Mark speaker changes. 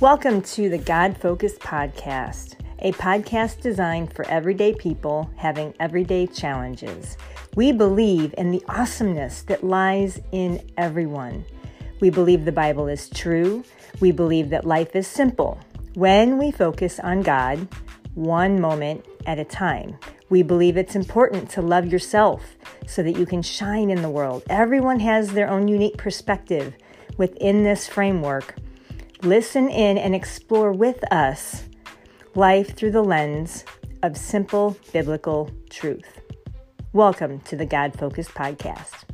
Speaker 1: Welcome to the God Focused Podcast, a podcast designed for everyday people having everyday challenges. We believe in the awesomeness that lies in everyone. We believe the Bible is true. We believe that life is simple when we focus on God one moment at a time. We believe it's important to love yourself so that you can shine in the world. Everyone has their own unique perspective within this framework. Listen in and explore with us life through the lens of simple biblical truth. Welcome to the God Focused Podcast.